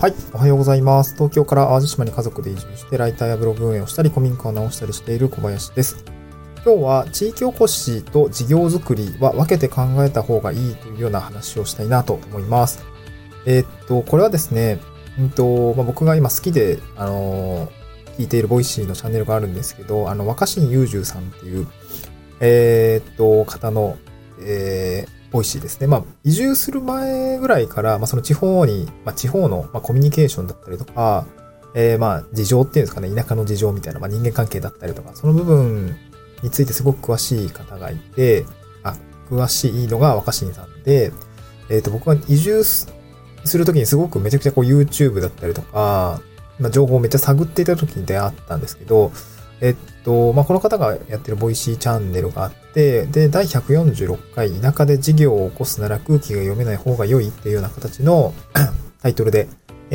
はい。おはようございます。東京から淡路島に家族で移住して、ライターやブログ運営をしたり、古民家を直したりしている小林です。今日は地域おこしと事業づくりは分けて考えた方がいいというような話をしたいなと思います。えーっと、これはですね、うんと、まあ、僕が今好きで、あのー聞いている Voicy のチャンネルがあるんですけど、あの、若新雄純さんっていう、えーっと、方の、えー、 Voicy ですね。まあ、移住する前ぐらいから、まあ、その地方に、まあ、地方の、まあ、コミュニケーションだったりとか、えー、まあ、事情っていうんですかね、田舎の事情みたいな、まあ、人間関係だったりとか、その部分についてすごく詳しい方がいて、あ、詳しいのが若新さんで、えっ、と、僕が移住すするときにすごくめちゃくちゃこう YouTube だったりとか、まあ、情報をめっちゃ探っていたときに出会ったんですけど、えっと、まあ、この方がやってる Voicy チャンネルがあって、で、第146回、田舎で事業を起こすなら空気が読めない方が良いっていうような形の タイトルで、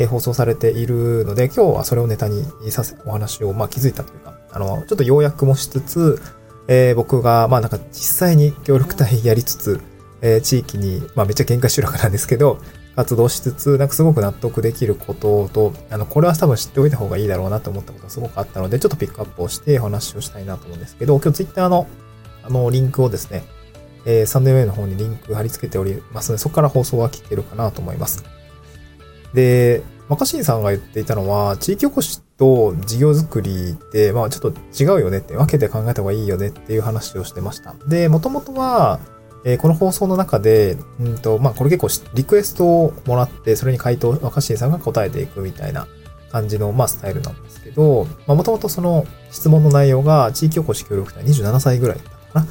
放送されているので、今日はそれをネタにさせ、お話を、まあ、気づいたというか、あの、ちょっと要約もしつつ、えー僕が、まあ、なんか実際に協力隊やりつつ、えー地域に、まあ、めっちゃ喧嘩集落なんですけど、活動しつつ、なんかすごく納得できることと、あの、これは多分知っておいた方がいいだろうなと思ったことがすごくあったので、ちょっとピックアップをしてお話をしたいなと思うんですけど、今日ツイッターの、あの、リンクをですね、えーサンデーウェイの方にリンク貼り付けておりますので、そこから放送は聞けるかなと思います。で、若新さんが言っていたのは、地域おこしと事業づくりって、まあちょっと違うよねって、分けて考えた方がいいよねっていう話をしてました。で、もともとは、えーこの放送の中で、うんと、まあこれ結構リクエストをもらって、それに回答、若新さんが答えていくみたいな感じの、まあスタイルなんですけど、まあもともとその質問の内容が地域おこし協力隊27歳ぐらいだったかな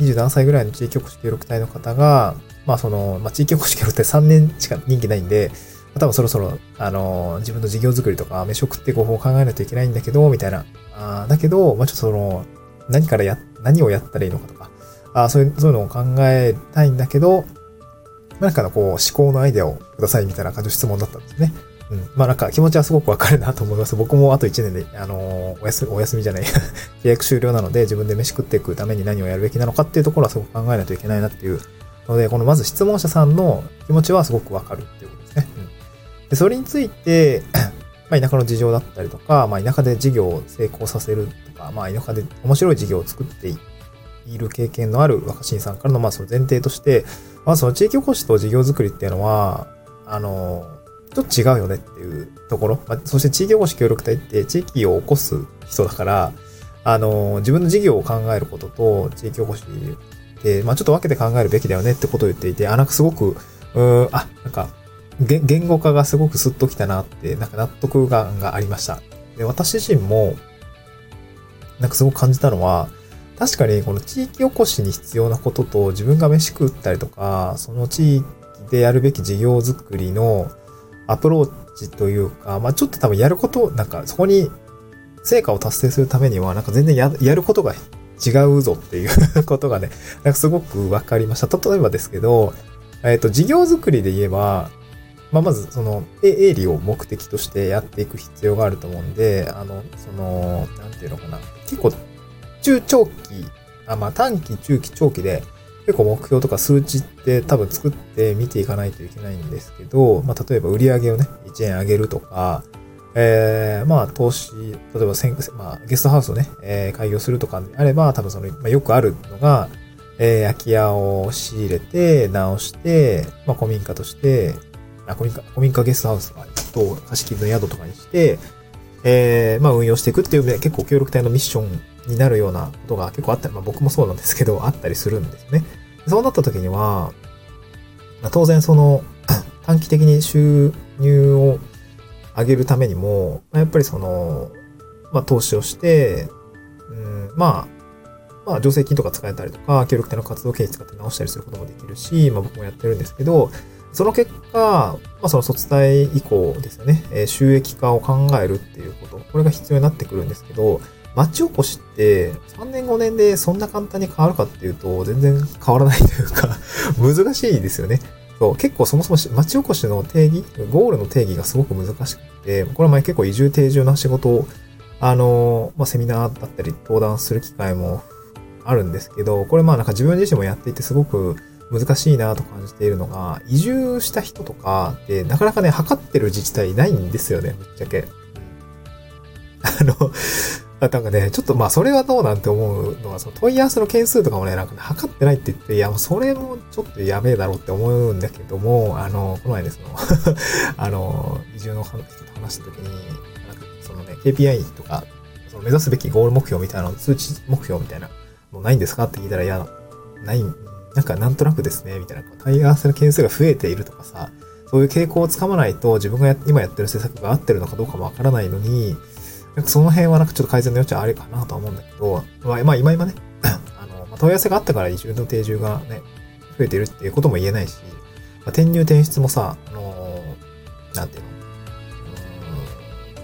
？27歳ぐらいの地域おこし協力隊の方が、まあその、まあ地域おこし協力隊3年しか任期ないんで、多分そろそろ、あの、自分の事業作りとか、飯食って方法を考えないといけないんだけど、みたいな。あだけど、まあちょっとその、何からや、何をやったらいいのかとか、あそういう、そういうのを考えたいんだけど、なんかのこう、思考のアイデアをくださいみたいな感じの質問だったんですね。うん。まあなんか気持ちはすごくわかるなと思います。僕もあと1年で、あのーお休み、お休みじゃない、契約終了なので自分で飯食っていくために何をやるべきなのかっていうところはすごく考えないといけないなっていうので、このまず質問者さんの気持ちはすごくわかるっていうことですね。うん。で、それについて、まあ田舎の事情だったりとか、まあ田舎で事業を成功させるとか、まあ田舎で面白い事業を作っていいる経験のある若新さんからの、まあその前提として、まあその地域おこしと事業づくりっていうのは、あの、ちょっと違うよねっていうところ。まあ、そして地域おこし協力隊って地域を起こす人だから、あの、自分の事業を考えることと地域おこしって、まあちょっと分けて考えるべきだよねってことを言っていて、あ、なんかすごく、うん、あ、なんか、言言語化がすごくスッときたなって、なんか納得感がありました。で、私自身も、なんかすごく感じたのは、確かにこの地域おこしに必要なことと自分が飯食ったりとか、その地域でやるべき事業づくりのアプローチというか、まあちょっと多分やること、なんかそこに成果を達成するためには、なんか全然ややることが違うぞっていうことがね、なんかすごくわかりました。例えばですけど、えっ、と、事業づくりで言えば、まあ、まず、その、営利を目的としてやっていく必要があると思うんで、あの、その、なんていうのかな。結構、中長期、あまあ、短期、中期、長期で、結構目標とか数値って多分作って見ていかないといけないんですけど、まあ、例えば売り上げをね、1円上げるとか、えー、まあ、投資、例えばせん、まあ、ゲストハウスをね、えー開業するとかであれば、多分その、まあ、よくあるのが、えー空き家を仕入れて、直して、まあ、古民家として、あ、古民家、古民家ゲストハウスとかと貸し切りの宿とかにして、えーまあ、運用していくっていうね、結構協力隊のミッションになるようなことが結構あったり、まあ、僕もそうなんですけど、あったりするんですね。そうなった時には、まあ、当然その、短期的に収入を上げるためにも、まあ、やっぱりその、まあ、投資をして、うん、まあ、まあ、助成金とか使えたりとか、協力隊の活動経費使って直したりすることもできるし、まあ、僕もやってるんですけど、その結果、まあ、その卒隊以降ですよね、え収益化を考えるっていうこと、これが必要になってくるんですけど、町おこしって3年5年でそんな簡単に変わるかっていうと全然変わらないというか 難しいですよね。そう結構そもそも町おこしの定義、ゴールの定義がすごく難しくて、これは前結構移住定住な仕事を、あの、まあ、セミナーだったり登壇する機会もあるんですけど、これまあなんか自分自身もやっていてすごく難しいなと感じているのが、移住した人とかってなかなかね、測ってる自治体ないんですよね、ぶっちゃけ。あの、なんかね、ちょっとまあそれはどうなんて思うのは、その問い合わせの件数とかもね、なんか、ね、測ってないって言って、いや、もうそれもちょっとやべえだろうって思うんだけども、あの、この前ね、その あの、移住の人と話した時に、なんかそのね、KPI とか、その目指すべきゴール目標みたいなの、通知目標みたいな、もうないんですかって聞いたら、いや、ない、なんかなんとなくですね、みたいな、問い合わせの件数が増えているとかさ、そういう傾向をつかまないと自分が今やってる施策が合ってるのかどうかもわからないのに、その辺はなんかちょっと改善の余地はあるかなとは思うんだけど、まあ、今今ね、あの、問い合わせがあったから移住の定住がね、増えてるっていうことも言えないし、まあ、転入転出もさ、あのー、なんていうの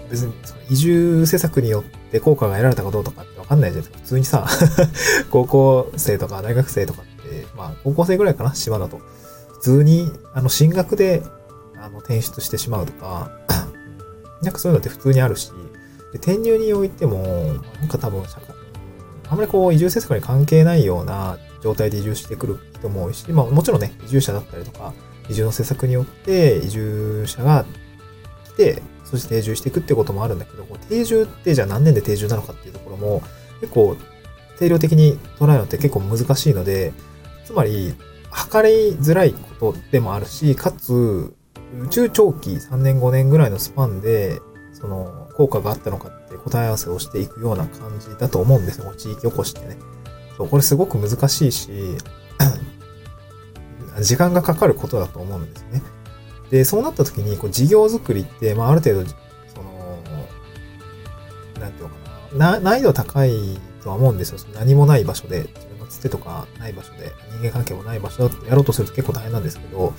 別にその移住施策によって効果が得られたかどうとかってわかんないじゃないですか。普通にさ、高校生とか大学生とかって、まあ高校生ぐらいかな、島だと。普通に、あの、進学で、あの、転出してしまうとか、なんかそういうのって普通にあるし、で、転入においても、なんか多分、あんまりこう、移住施策に関係ないような状態で移住してくる人も多いし、まあもちろんね、移住者だったりとか、移住の施策によって移住者が来て、そして定住していくってこともあるんだけど、定住ってじゃあ何年で定住なのかっていうところも、結構、定量的に捉えるのって結構難しいので、つまり、測りづらいことでもあるし、かつ、中長期3年5年ぐらいのスパンで、その、効果があったのかって答え合わせをしていくような感じだと思うんですよ。地域おこしってね。そう、これすごく難しいし、時間がかかることだと思うんですね。で、そうなった時に、こう、事業作りって、まあ、ある程度、その、なんていうのかな、な難易度高いとは思うんですよ。何もない場所で、自分のつてとかない場所で、人間関係もない場所だとやろうとすると結構大変なんですけど、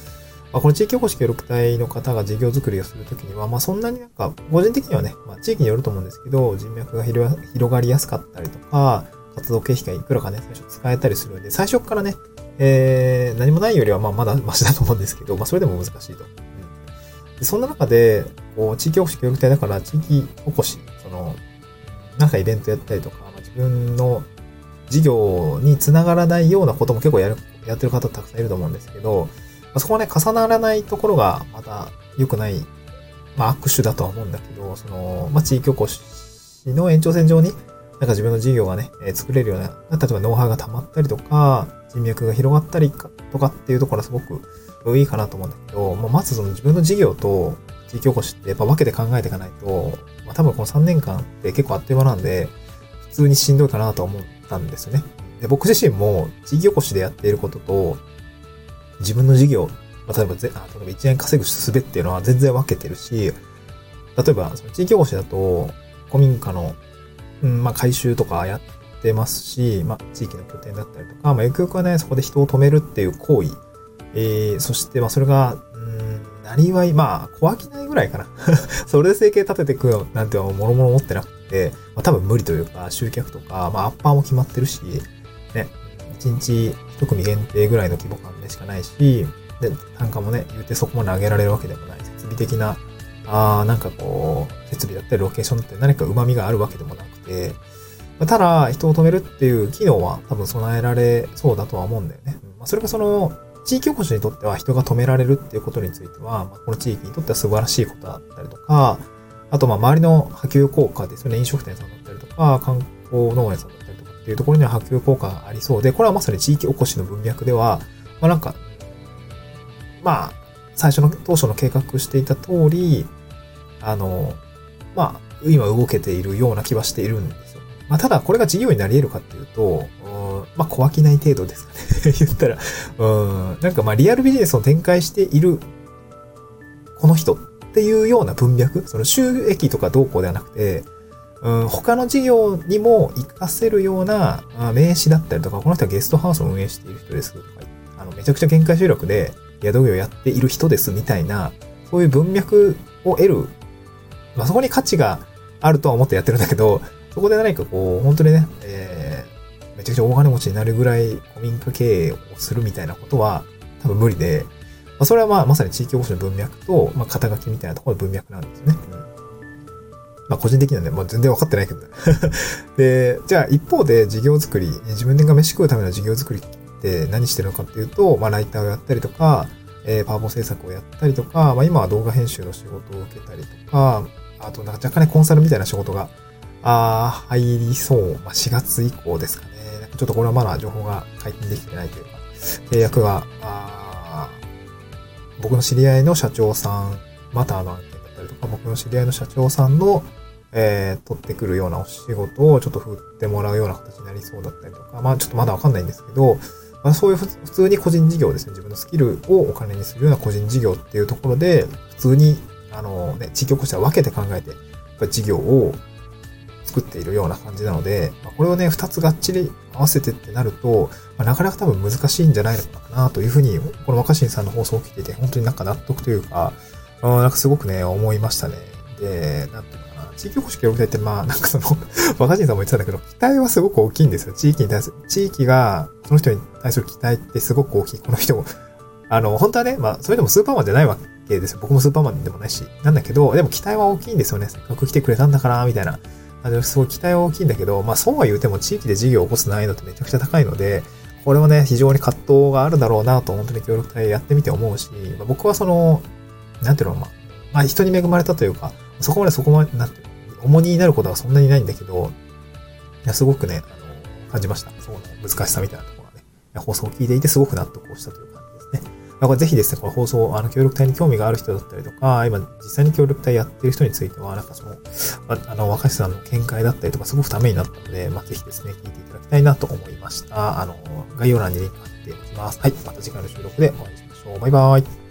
まあ、この地域おこし協力隊の方が事業作りをするときには、まあそんなになんか、個人的にはね、まあ地域によると思うんですけど、人脈が広がりやすかったりとか、活動経費がいくらかね、最初使えたりするんで、最初からね、えー、何もないよりはまあまだマシだと思うんですけど、まあそれでも難しいと。うん、でそんな中で、こう、地域おこし協力隊だから地域おこし、その、なんかイベントやったりとか、まあ、自分の事業につながらないようなことも結構やる、やってる方たくさんいると思うんですけど、そこはね、重ならないところがまた良くない、まあ握手だとは思うんだけど、その、まあ地域おこしの延長線上に、なんか自分の事業がね、え、作れるような、例えばノウハウが溜まったりとか、人脈が広がったりとかっていうところはすごくいいかなと思うんだけど、まあ、まずその自分の事業と地域おこしってやっぱ分けて考えていかないと、まあ多分この3年間って結構あっという間なんで、普通にしんどいかなと思ったんですよね。で、僕自身も地域おこしでやっていることと、自分の事業、例えばぜ、例えば1円稼ぐ術っていうのは全然分けてるし、例えば、その地域おこしだと、古民家の、うん、まあ、回収とかやってますし、まあ、地域の拠点だったりとか、まあ、ゆくゆくはね、そこで人を止めるっていう行為、えー、そして、まあ、それが、うん、なりわい、まあ、小飽きないぐらいかな。それで生計立てていくなんてはもろもろ持ってなくて、まあ、多分無理というか、集客とか、まあ、アッパーも決まってるし、1日1組限定ぐらいの規模感でしかないし、で、単価もね、言うてそこまで上げられるわけでもない。設備的な、あ、なんかこう、設備だったりロケーションだったり何か旨味があるわけでもなくて、ただ、人を止めるっていう機能は多分備えられそうだとは思うんだよね。まあ、それがその、地域おこしにとっては人が止められるっていうことについては、まあ、この地域にとっては素晴らしいことだったりとか、あと、ま、周りの波及効果ですよね。飲食店さんだったりとか、観光農園さんだったりっていうところには波及効果がありそうで、これはまさに地域おこしの文脈では、まあ、なんか、まあ、最初の、当初の計画していた通り、あの、まあ、今動けているような気はしているんですよ。まあ、ただ、これが事業になり得るかっていうと、まあ、小飽きない程度ですかね 言ったら、うん、なんかまあ、リアルビジネスを展開している、この人っていうような文脈、その収益とかどうこうではなくて、うん、他の事業にも活かせるような名詞だったりとか、この人はゲストハウスを運営している人ですとか、あの、めちゃくちゃ限界集落で、宿業やっている人ですみたいな、そういう文脈を得る、まあ、そこに価値があるとは思ってやってるんだけど、そこで何かこう、本当にね、えー、めちゃくちゃ大金持ちになるぐらい古民家経営をするみたいなことは多分無理で、まあ、それはまあまさに地域おこしの文脈と、まあ、肩書きみたいなところの文脈なんですよね。まあ個人的にはね、もう全然分かってないけどね で、じゃあ一方で事業作り、自分が飯食うための事業作りって何してるのかっていうと、まあ、ライターをやったりとか、えー、パワポ制作をやったりとか、まあ、今は動画編集の仕事を受けたりとか、あと、なんか若干ね、コンサルみたいな仕事が、あ入りそう。まあ、4月以降ですかね。ちょっとこれはまだ情報が解禁できてないというか、契約が、あ僕の知り合いの社長さん、またあのりとか、僕の知り合いの社長さんの、えー、取ってくるようなお仕事をちょっと振ってもらうような形になりそうだったりとか、まあちょっとまだわかんないんですけど、まあそういう普通に個人事業ですね、自分のスキルをお金にするような個人事業っていうところで、普通に、あのね、地域おこしは分けて考えて、やっぱ事業を作っているような感じなので、まあ、これをね、二つがっちり合わせてってなると、まあ、なかなか多分難しいんじゃないのかなというふうに、この若新さんの放送を聞いてて、本当になんか納得というか、うんなんかすごくね、思いましたね。で、なんていうかな、地域おこし協力隊って、まあ、なんかその若新さんも言ってたんだけど、期待はすごく大きいんですよ。地域に対する、地域が、その人に対する期待ってすごく大きい。この人も、あの、本当はね、まあ、それでもスーパーマンじゃないわけですよ。僕もスーパーマンでもないし。なんだけど、でも期待は大きいんですよね。せっかく来てくれたんだから、みたいな。あの、すごい期待は大きいんだけど、まあそうは言うても地域で事業を起こす難易度ってめちゃくちゃ高いので、これはね、非常に葛藤があるだろうなと、本当に協力隊やってみて思うし、まあ、僕はその、なんていうの、まあ、まあ人に恵まれたというか、そこまでそこまで、なんて、重荷になることはそんなにないんだけど、いや、すごくね、あの、感じました。その難しさみたいなところがね、放送を聞いていてすごく納得をしたという感じですね。だからぜひですね、この放送、あの、協力隊に興味がある人だったりとか、今、実際に協力隊やってる人については、なんかその、あの、若狭さんの見解だったりとか、すごくためになったので、まあ、ぜひですね、聞いていただきたいなと思いました。あの、概要欄にリンク貼っておきます。はい、また次回の収録でお会いしましょう。バイバーイ。